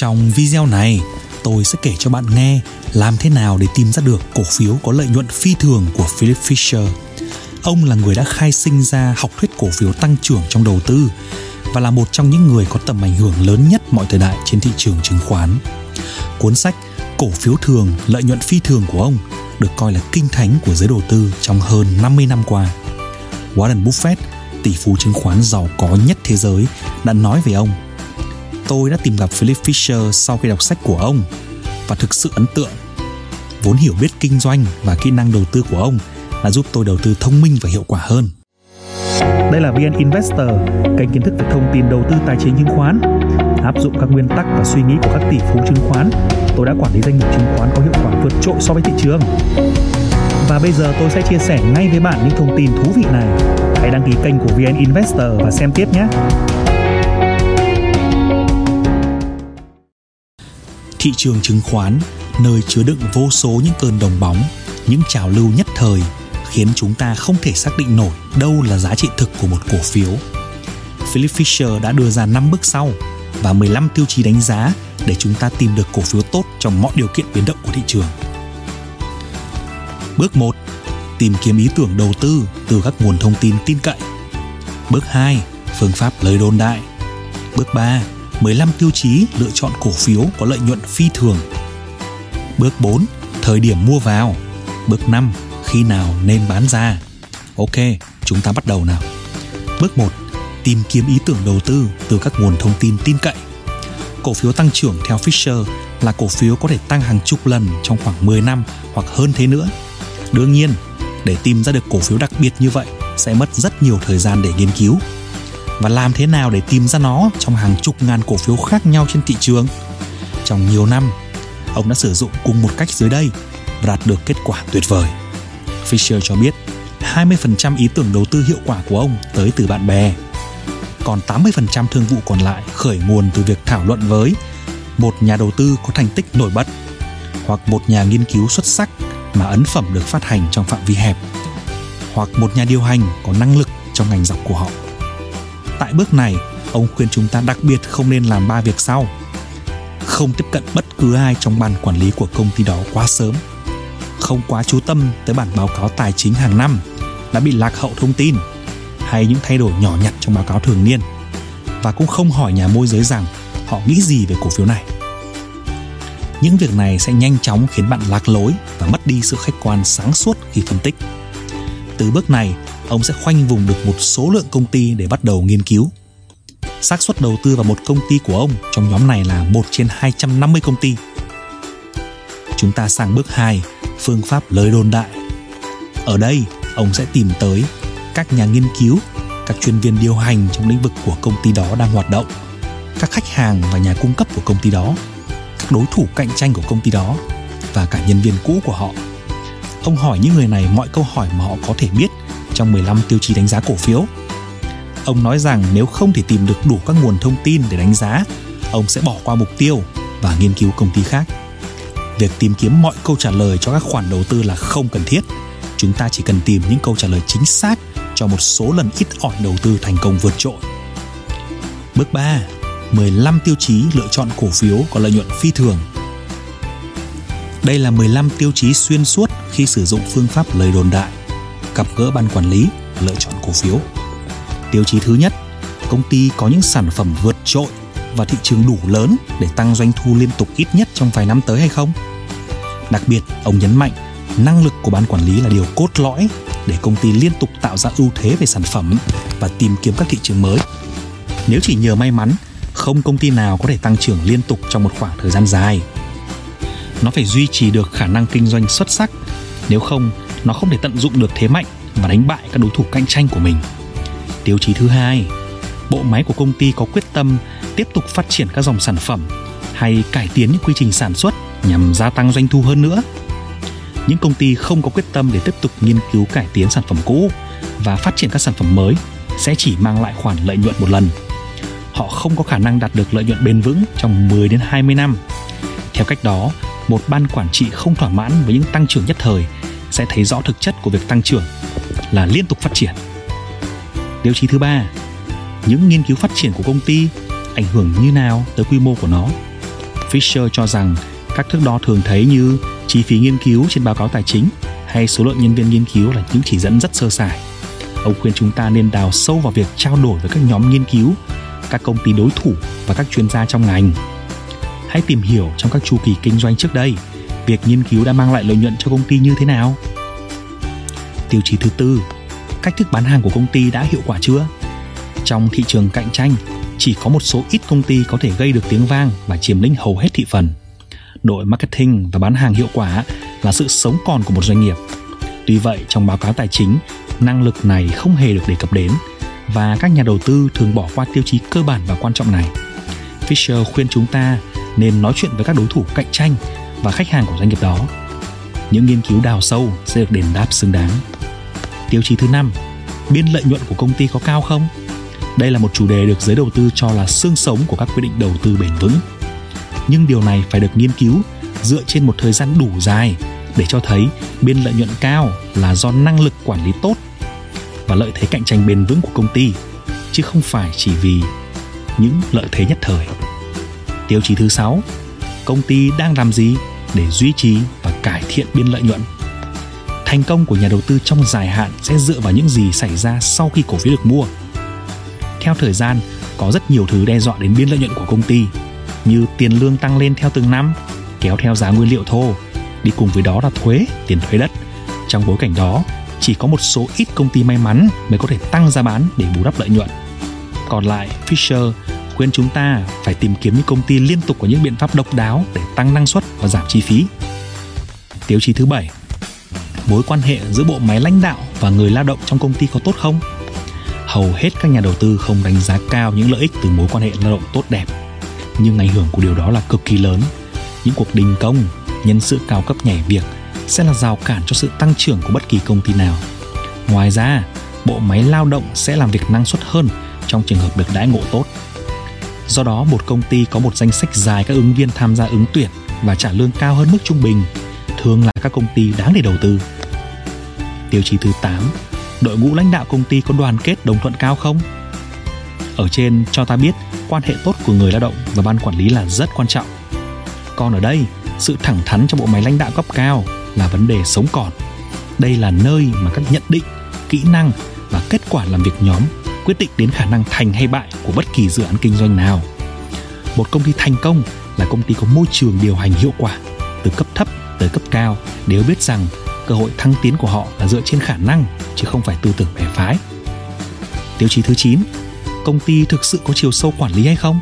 Trong video này, tôi sẽ kể cho bạn nghe làm thế nào để tìm ra được cổ phiếu có lợi nhuận phi thường của Philip Fisher. Ông là người đã khai sinh ra học thuyết cổ phiếu tăng trưởng trong đầu tư và là một trong những người có tầm ảnh hưởng lớn nhất mọi thời đại trên thị trường chứng khoán. Cuốn sách Cổ phiếu thường, lợi nhuận phi thường của ông được coi là kinh thánh của giới đầu tư trong hơn 50 năm qua. Warren Buffett, tỷ phú chứng khoán giàu có nhất thế giới, đã nói về ông tôi đã tìm gặp Philip Fisher sau khi đọc sách của ông và thực sự ấn tượng. Vốn hiểu biết kinh doanh và kỹ năng đầu tư của ông đã giúp tôi đầu tư thông minh và hiệu quả hơn. Đây là VN Investor, kênh kiến thức về thông tin đầu tư tài chính chứng khoán. Áp dụng các nguyên tắc và suy nghĩ của các tỷ phú chứng khoán, tôi đã quản lý doanh nghiệp chứng khoán có hiệu quả vượt trội so với thị trường. Và bây giờ tôi sẽ chia sẻ ngay với bạn những thông tin thú vị này. Hãy đăng ký kênh của VN Investor và xem tiếp nhé. Thị trường chứng khoán, nơi chứa đựng vô số những cơn đồng bóng, những trào lưu nhất thời khiến chúng ta không thể xác định nổi đâu là giá trị thực của một cổ phiếu. Philip Fisher đã đưa ra 5 bước sau và 15 tiêu chí đánh giá để chúng ta tìm được cổ phiếu tốt trong mọi điều kiện biến động của thị trường. Bước 1. Tìm kiếm ý tưởng đầu tư từ các nguồn thông tin tin cậy. Bước 2. Phương pháp lời đồn đại. Bước 3. 15 tiêu chí lựa chọn cổ phiếu có lợi nhuận phi thường. Bước 4. Thời điểm mua vào. Bước 5. Khi nào nên bán ra. Ok, chúng ta bắt đầu nào. Bước 1. Tìm kiếm ý tưởng đầu tư từ các nguồn thông tin tin cậy. Cổ phiếu tăng trưởng theo Fisher là cổ phiếu có thể tăng hàng chục lần trong khoảng 10 năm hoặc hơn thế nữa. Đương nhiên, để tìm ra được cổ phiếu đặc biệt như vậy sẽ mất rất nhiều thời gian để nghiên cứu và làm thế nào để tìm ra nó trong hàng chục ngàn cổ phiếu khác nhau trên thị trường. Trong nhiều năm, ông đã sử dụng cùng một cách dưới đây và đạt được kết quả tuyệt vời. Fisher cho biết 20% ý tưởng đầu tư hiệu quả của ông tới từ bạn bè. Còn 80% thương vụ còn lại khởi nguồn từ việc thảo luận với một nhà đầu tư có thành tích nổi bật hoặc một nhà nghiên cứu xuất sắc mà ấn phẩm được phát hành trong phạm vi hẹp hoặc một nhà điều hành có năng lực trong ngành dọc của họ. Tại bước này, ông khuyên chúng ta đặc biệt không nên làm ba việc sau. Không tiếp cận bất cứ ai trong ban quản lý của công ty đó quá sớm. Không quá chú tâm tới bản báo cáo tài chính hàng năm đã bị lạc hậu thông tin hay những thay đổi nhỏ nhặt trong báo cáo thường niên và cũng không hỏi nhà môi giới rằng họ nghĩ gì về cổ phiếu này. Những việc này sẽ nhanh chóng khiến bạn lạc lối và mất đi sự khách quan sáng suốt khi phân tích. Từ bước này, ông sẽ khoanh vùng được một số lượng công ty để bắt đầu nghiên cứu. xác suất đầu tư vào một công ty của ông trong nhóm này là 1 trên 250 công ty. Chúng ta sang bước 2, phương pháp lời đồn đại. Ở đây, ông sẽ tìm tới các nhà nghiên cứu, các chuyên viên điều hành trong lĩnh vực của công ty đó đang hoạt động, các khách hàng và nhà cung cấp của công ty đó, các đối thủ cạnh tranh của công ty đó và cả nhân viên cũ của họ. Ông hỏi những người này mọi câu hỏi mà họ có thể biết trong 15 tiêu chí đánh giá cổ phiếu. Ông nói rằng nếu không thể tìm được đủ các nguồn thông tin để đánh giá, ông sẽ bỏ qua mục tiêu và nghiên cứu công ty khác. Việc tìm kiếm mọi câu trả lời cho các khoản đầu tư là không cần thiết. Chúng ta chỉ cần tìm những câu trả lời chính xác cho một số lần ít ỏi đầu tư thành công vượt trội. Bước 3. 15 tiêu chí lựa chọn cổ phiếu có lợi nhuận phi thường. Đây là 15 tiêu chí xuyên suốt khi sử dụng phương pháp lời đồn đại gặp gỡ ban quản lý lựa chọn cổ phiếu. Tiêu chí thứ nhất, công ty có những sản phẩm vượt trội và thị trường đủ lớn để tăng doanh thu liên tục ít nhất trong vài năm tới hay không? Đặc biệt, ông nhấn mạnh năng lực của ban quản lý là điều cốt lõi để công ty liên tục tạo ra ưu thế về sản phẩm và tìm kiếm các thị trường mới. Nếu chỉ nhờ may mắn, không công ty nào có thể tăng trưởng liên tục trong một khoảng thời gian dài. Nó phải duy trì được khả năng kinh doanh xuất sắc, nếu không nó không thể tận dụng được thế mạnh và đánh bại các đối thủ cạnh tranh của mình. Tiêu chí thứ hai, bộ máy của công ty có quyết tâm tiếp tục phát triển các dòng sản phẩm hay cải tiến những quy trình sản xuất nhằm gia tăng doanh thu hơn nữa. Những công ty không có quyết tâm để tiếp tục nghiên cứu cải tiến sản phẩm cũ và phát triển các sản phẩm mới sẽ chỉ mang lại khoản lợi nhuận một lần. Họ không có khả năng đạt được lợi nhuận bền vững trong 10 đến 20 năm. Theo cách đó, một ban quản trị không thỏa mãn với những tăng trưởng nhất thời sẽ thấy rõ thực chất của việc tăng trưởng là liên tục phát triển. Tiêu chí thứ ba, những nghiên cứu phát triển của công ty ảnh hưởng như nào tới quy mô của nó. Fisher cho rằng các thước đo thường thấy như chi phí nghiên cứu trên báo cáo tài chính hay số lượng nhân viên nghiên cứu là những chỉ dẫn rất sơ sài. Ông khuyên chúng ta nên đào sâu vào việc trao đổi với các nhóm nghiên cứu, các công ty đối thủ và các chuyên gia trong ngành. Hãy tìm hiểu trong các chu kỳ kinh doanh trước đây, việc nghiên cứu đã mang lại lợi nhuận cho công ty như thế nào. Tiêu chí thứ tư, cách thức bán hàng của công ty đã hiệu quả chưa? Trong thị trường cạnh tranh, chỉ có một số ít công ty có thể gây được tiếng vang và chiếm lĩnh hầu hết thị phần. Đội marketing và bán hàng hiệu quả là sự sống còn của một doanh nghiệp. Tuy vậy, trong báo cáo tài chính, năng lực này không hề được đề cập đến và các nhà đầu tư thường bỏ qua tiêu chí cơ bản và quan trọng này. Fisher khuyên chúng ta nên nói chuyện với các đối thủ cạnh tranh và khách hàng của doanh nghiệp đó. Những nghiên cứu đào sâu sẽ được đền đáp xứng đáng. Tiêu chí thứ năm, biên lợi nhuận của công ty có cao không? Đây là một chủ đề được giới đầu tư cho là xương sống của các quyết định đầu tư bền vững. Nhưng điều này phải được nghiên cứu dựa trên một thời gian đủ dài để cho thấy biên lợi nhuận cao là do năng lực quản lý tốt và lợi thế cạnh tranh bền vững của công ty chứ không phải chỉ vì những lợi thế nhất thời. Tiêu chí thứ sáu, công ty đang làm gì để duy trì và cải thiện biên lợi nhuận? Thành công của nhà đầu tư trong dài hạn sẽ dựa vào những gì xảy ra sau khi cổ phiếu được mua. Theo thời gian, có rất nhiều thứ đe dọa đến biên lợi nhuận của công ty, như tiền lương tăng lên theo từng năm, kéo theo giá nguyên liệu thô, đi cùng với đó là thuế, tiền thuế đất. Trong bối cảnh đó, chỉ có một số ít công ty may mắn mới có thể tăng giá bán để bù đắp lợi nhuận. Còn lại, Fisher khuyên chúng ta phải tìm kiếm những công ty liên tục có những biện pháp độc đáo để tăng năng suất và giảm chi phí. Tiêu chí thứ bảy, mối quan hệ giữa bộ máy lãnh đạo và người lao động trong công ty có tốt không? Hầu hết các nhà đầu tư không đánh giá cao những lợi ích từ mối quan hệ lao động tốt đẹp, nhưng ảnh hưởng của điều đó là cực kỳ lớn. Những cuộc đình công, nhân sự cao cấp nhảy việc sẽ là rào cản cho sự tăng trưởng của bất kỳ công ty nào. Ngoài ra, bộ máy lao động sẽ làm việc năng suất hơn trong trường hợp được đãi ngộ tốt. Do đó, một công ty có một danh sách dài các ứng viên tham gia ứng tuyển và trả lương cao hơn mức trung bình thường là các công ty đáng để đầu tư. Tiêu chí thứ 8, đội ngũ lãnh đạo công ty có đoàn kết đồng thuận cao không? Ở trên cho ta biết quan hệ tốt của người lao động và ban quản lý là rất quan trọng. Còn ở đây, sự thẳng thắn trong bộ máy lãnh đạo cấp cao là vấn đề sống còn. Đây là nơi mà các nhận định, kỹ năng và kết quả làm việc nhóm quyết định đến khả năng thành hay bại của bất kỳ dự án kinh doanh nào. Một công ty thành công là công ty có môi trường điều hành hiệu quả từ cấp thấp tới cấp cao đều biết rằng cơ hội thăng tiến của họ là dựa trên khả năng chứ không phải tư tưởng bè phái. Tiêu chí thứ 9, công ty thực sự có chiều sâu quản lý hay không?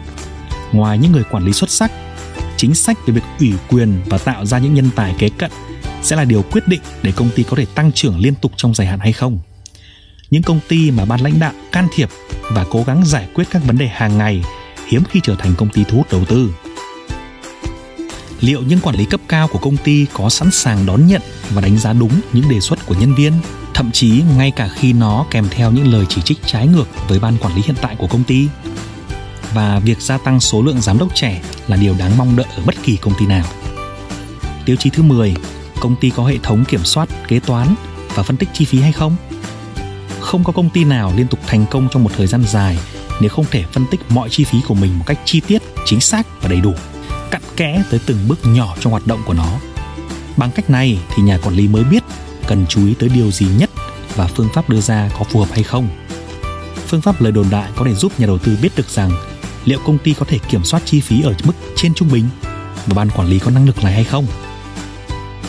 Ngoài những người quản lý xuất sắc, chính sách về việc ủy quyền và tạo ra những nhân tài kế cận sẽ là điều quyết định để công ty có thể tăng trưởng liên tục trong dài hạn hay không. Những công ty mà ban lãnh đạo can thiệp và cố gắng giải quyết các vấn đề hàng ngày hiếm khi trở thành công ty thu hút đầu tư. Liệu những quản lý cấp cao của công ty có sẵn sàng đón nhận và đánh giá đúng những đề xuất của nhân viên, thậm chí ngay cả khi nó kèm theo những lời chỉ trích trái ngược với ban quản lý hiện tại của công ty? Và việc gia tăng số lượng giám đốc trẻ là điều đáng mong đợi ở bất kỳ công ty nào. Tiêu chí thứ 10 công ty có hệ thống kiểm soát, kế toán và phân tích chi phí hay không? Không có công ty nào liên tục thành công trong một thời gian dài nếu không thể phân tích mọi chi phí của mình một cách chi tiết, chính xác và đầy đủ, cặn kẽ tới từng bước nhỏ trong hoạt động của nó. Bằng cách này thì nhà quản lý mới biết cần chú ý tới điều gì nhất và phương pháp đưa ra có phù hợp hay không. Phương pháp lời đồn đại có thể giúp nhà đầu tư biết được rằng liệu công ty có thể kiểm soát chi phí ở mức trên trung bình và ban quản lý có năng lực này hay không.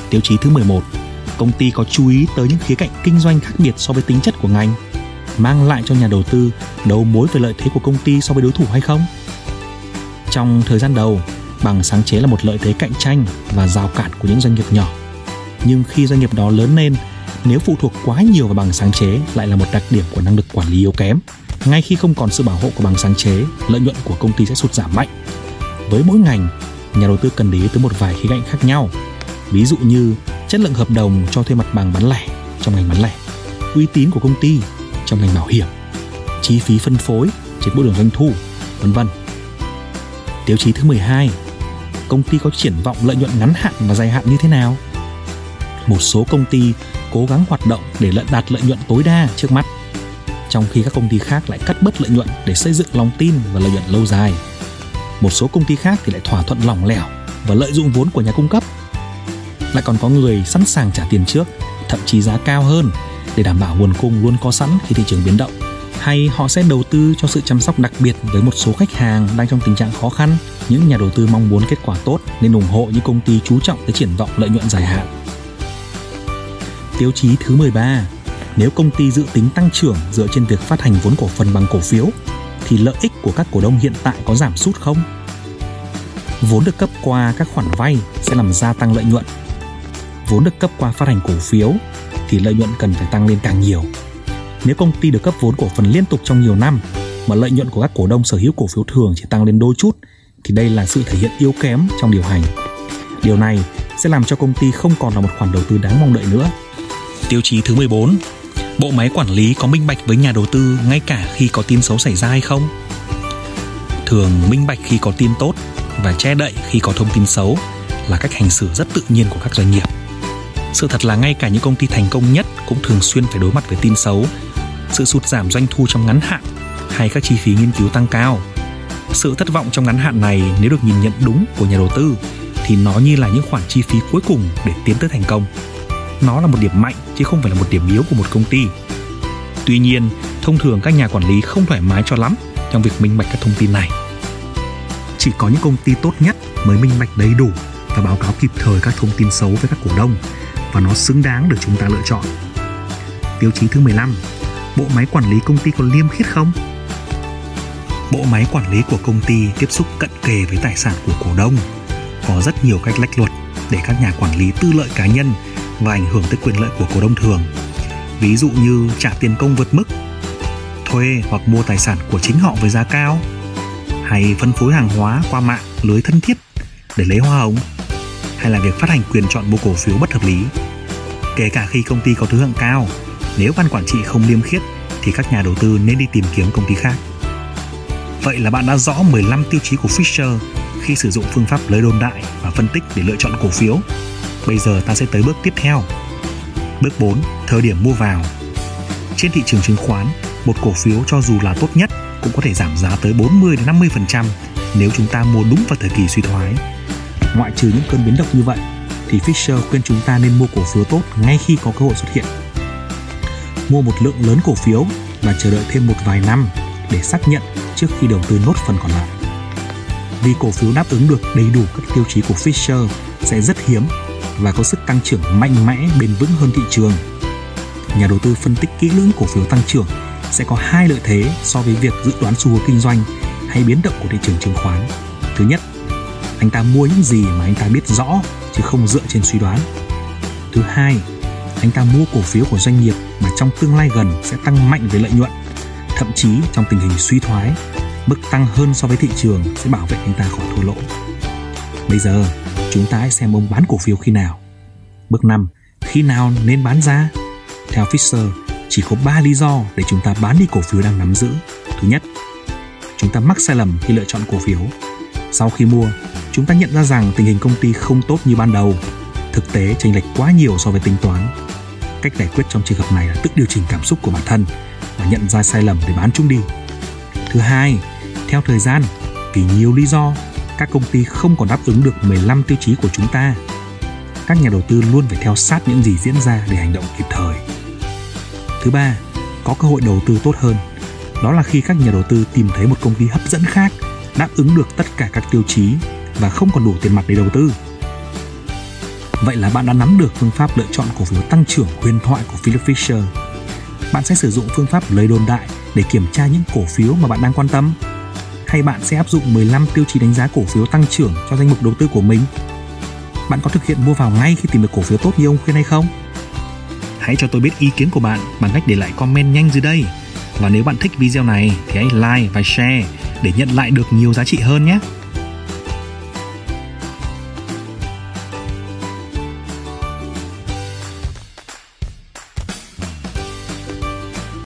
Tiêu chí thứ 11, công ty có chú ý tới những khía cạnh kinh doanh khác biệt so với tính chất của ngành, mang lại cho nhà đầu tư đầu mối về lợi thế của công ty so với đối thủ hay không? Trong thời gian đầu, bằng sáng chế là một lợi thế cạnh tranh và rào cản của những doanh nghiệp nhỏ. Nhưng khi doanh nghiệp đó lớn lên, nếu phụ thuộc quá nhiều vào bằng sáng chế lại là một đặc điểm của năng lực quản lý yếu kém. Ngay khi không còn sự bảo hộ của bằng sáng chế, lợi nhuận của công ty sẽ sụt giảm mạnh. Với mỗi ngành, nhà đầu tư cần để ý tới một vài khía cạnh khác nhau ví dụ như chất lượng hợp đồng cho thuê mặt bằng bán lẻ trong ngành bán lẻ, uy tín của công ty trong ngành bảo hiểm, chi phí phân phối trên bộ đường doanh thu, vân vân. Tiêu chí thứ 12, công ty có triển vọng lợi nhuận ngắn hạn và dài hạn như thế nào? Một số công ty cố gắng hoạt động để lợi đạt lợi nhuận tối đa trước mắt, trong khi các công ty khác lại cắt bớt lợi nhuận để xây dựng lòng tin và lợi nhuận lâu dài. một số công ty khác thì lại thỏa thuận lỏng lẻo và lợi dụng vốn của nhà cung cấp. Lại còn có người sẵn sàng trả tiền trước, thậm chí giá cao hơn để đảm bảo nguồn cung luôn có sẵn khi thị trường biến động. Hay họ sẽ đầu tư cho sự chăm sóc đặc biệt với một số khách hàng đang trong tình trạng khó khăn. Những nhà đầu tư mong muốn kết quả tốt nên ủng hộ những công ty chú trọng tới triển vọng lợi nhuận dài hạn. Tiêu chí thứ 13 nếu công ty dự tính tăng trưởng dựa trên việc phát hành vốn cổ phần bằng cổ phiếu thì lợi ích của các cổ đông hiện tại có giảm sút không? Vốn được cấp qua các khoản vay sẽ làm gia tăng lợi nhuận. Vốn được cấp qua phát hành cổ phiếu, thì lợi nhuận cần phải tăng lên càng nhiều. Nếu công ty được cấp vốn cổ phần liên tục trong nhiều năm, mà lợi nhuận của các cổ đông sở hữu cổ phiếu thường chỉ tăng lên đôi chút, thì đây là sự thể hiện yếu kém trong điều hành. Điều này sẽ làm cho công ty không còn là một khoản đầu tư đáng mong đợi nữa. Tiêu chí thứ 14 bộ máy quản lý có minh bạch với nhà đầu tư ngay cả khi có tin xấu xảy ra hay không thường minh bạch khi có tin tốt và che đậy khi có thông tin xấu là cách hành xử rất tự nhiên của các doanh nghiệp sự thật là ngay cả những công ty thành công nhất cũng thường xuyên phải đối mặt với tin xấu sự sụt giảm doanh thu trong ngắn hạn hay các chi phí nghiên cứu tăng cao sự thất vọng trong ngắn hạn này nếu được nhìn nhận đúng của nhà đầu tư thì nó như là những khoản chi phí cuối cùng để tiến tới thành công nó là một điểm mạnh chứ không phải là một điểm yếu của một công ty. Tuy nhiên, thông thường các nhà quản lý không thoải mái cho lắm trong việc minh bạch các thông tin này. Chỉ có những công ty tốt nhất mới minh bạch đầy đủ và báo cáo kịp thời các thông tin xấu với các cổ đông và nó xứng đáng được chúng ta lựa chọn. Tiêu chí thứ 15, bộ máy quản lý công ty có liêm khiết không? Bộ máy quản lý của công ty tiếp xúc cận kề với tài sản của cổ đông. Có rất nhiều cách lách luật để các nhà quản lý tư lợi cá nhân và ảnh hưởng tới quyền lợi của cổ đông thường. Ví dụ như trả tiền công vượt mức, thuê hoặc mua tài sản của chính họ với giá cao, hay phân phối hàng hóa qua mạng lưới thân thiết để lấy hoa hồng, hay là việc phát hành quyền chọn mua cổ phiếu bất hợp lý. Kể cả khi công ty có thứ hạng cao, nếu ban quản trị không liêm khiết thì các nhà đầu tư nên đi tìm kiếm công ty khác. Vậy là bạn đã rõ 15 tiêu chí của Fisher khi sử dụng phương pháp lời đồn đại và phân tích để lựa chọn cổ phiếu Bây giờ ta sẽ tới bước tiếp theo. Bước 4. Thời điểm mua vào. Trên thị trường chứng khoán, một cổ phiếu cho dù là tốt nhất cũng có thể giảm giá tới 40 đến 50% nếu chúng ta mua đúng vào thời kỳ suy thoái. Ngoại trừ những cơn biến động như vậy, thì Fisher khuyên chúng ta nên mua cổ phiếu tốt ngay khi có cơ hội xuất hiện. Mua một lượng lớn cổ phiếu và chờ đợi thêm một vài năm để xác nhận trước khi đầu tư nốt phần còn lại. Vì cổ phiếu đáp ứng được đầy đủ các tiêu chí của Fisher sẽ rất hiếm và có sức tăng trưởng mạnh mẽ bền vững hơn thị trường. Nhà đầu tư phân tích kỹ lưỡng cổ phiếu tăng trưởng sẽ có hai lợi thế so với việc dự đoán xu hướng kinh doanh hay biến động của thị trường chứng khoán. Thứ nhất, anh ta mua những gì mà anh ta biết rõ chứ không dựa trên suy đoán. Thứ hai, anh ta mua cổ phiếu của doanh nghiệp mà trong tương lai gần sẽ tăng mạnh về lợi nhuận. Thậm chí trong tình hình suy thoái, mức tăng hơn so với thị trường sẽ bảo vệ anh ta khỏi thua lỗ. Bây giờ, chúng ta hãy xem ông bán cổ phiếu khi nào. Bước 5. Khi nào nên bán ra? Theo Fisher, chỉ có 3 lý do để chúng ta bán đi cổ phiếu đang nắm giữ. Thứ nhất, chúng ta mắc sai lầm khi lựa chọn cổ phiếu. Sau khi mua, chúng ta nhận ra rằng tình hình công ty không tốt như ban đầu. Thực tế chênh lệch quá nhiều so với tính toán. Cách giải quyết trong trường hợp này là tự điều chỉnh cảm xúc của bản thân và nhận ra sai lầm để bán chúng đi. Thứ hai, theo thời gian, vì nhiều lý do các công ty không còn đáp ứng được 15 tiêu chí của chúng ta. Các nhà đầu tư luôn phải theo sát những gì diễn ra để hành động kịp thời. Thứ ba, có cơ hội đầu tư tốt hơn. Đó là khi các nhà đầu tư tìm thấy một công ty hấp dẫn khác, đáp ứng được tất cả các tiêu chí và không còn đủ tiền mặt để đầu tư. Vậy là bạn đã nắm được phương pháp lựa chọn cổ phiếu tăng trưởng huyền thoại của Philip Fisher. Bạn sẽ sử dụng phương pháp lời đồn đại để kiểm tra những cổ phiếu mà bạn đang quan tâm hay bạn sẽ áp dụng 15 tiêu chí đánh giá cổ phiếu tăng trưởng cho danh mục đầu tư của mình? Bạn có thực hiện mua vào ngay khi tìm được cổ phiếu tốt như ông khuyên hay không? Hãy cho tôi biết ý kiến của bạn bằng cách để lại comment nhanh dưới đây. Và nếu bạn thích video này thì hãy like và share để nhận lại được nhiều giá trị hơn nhé.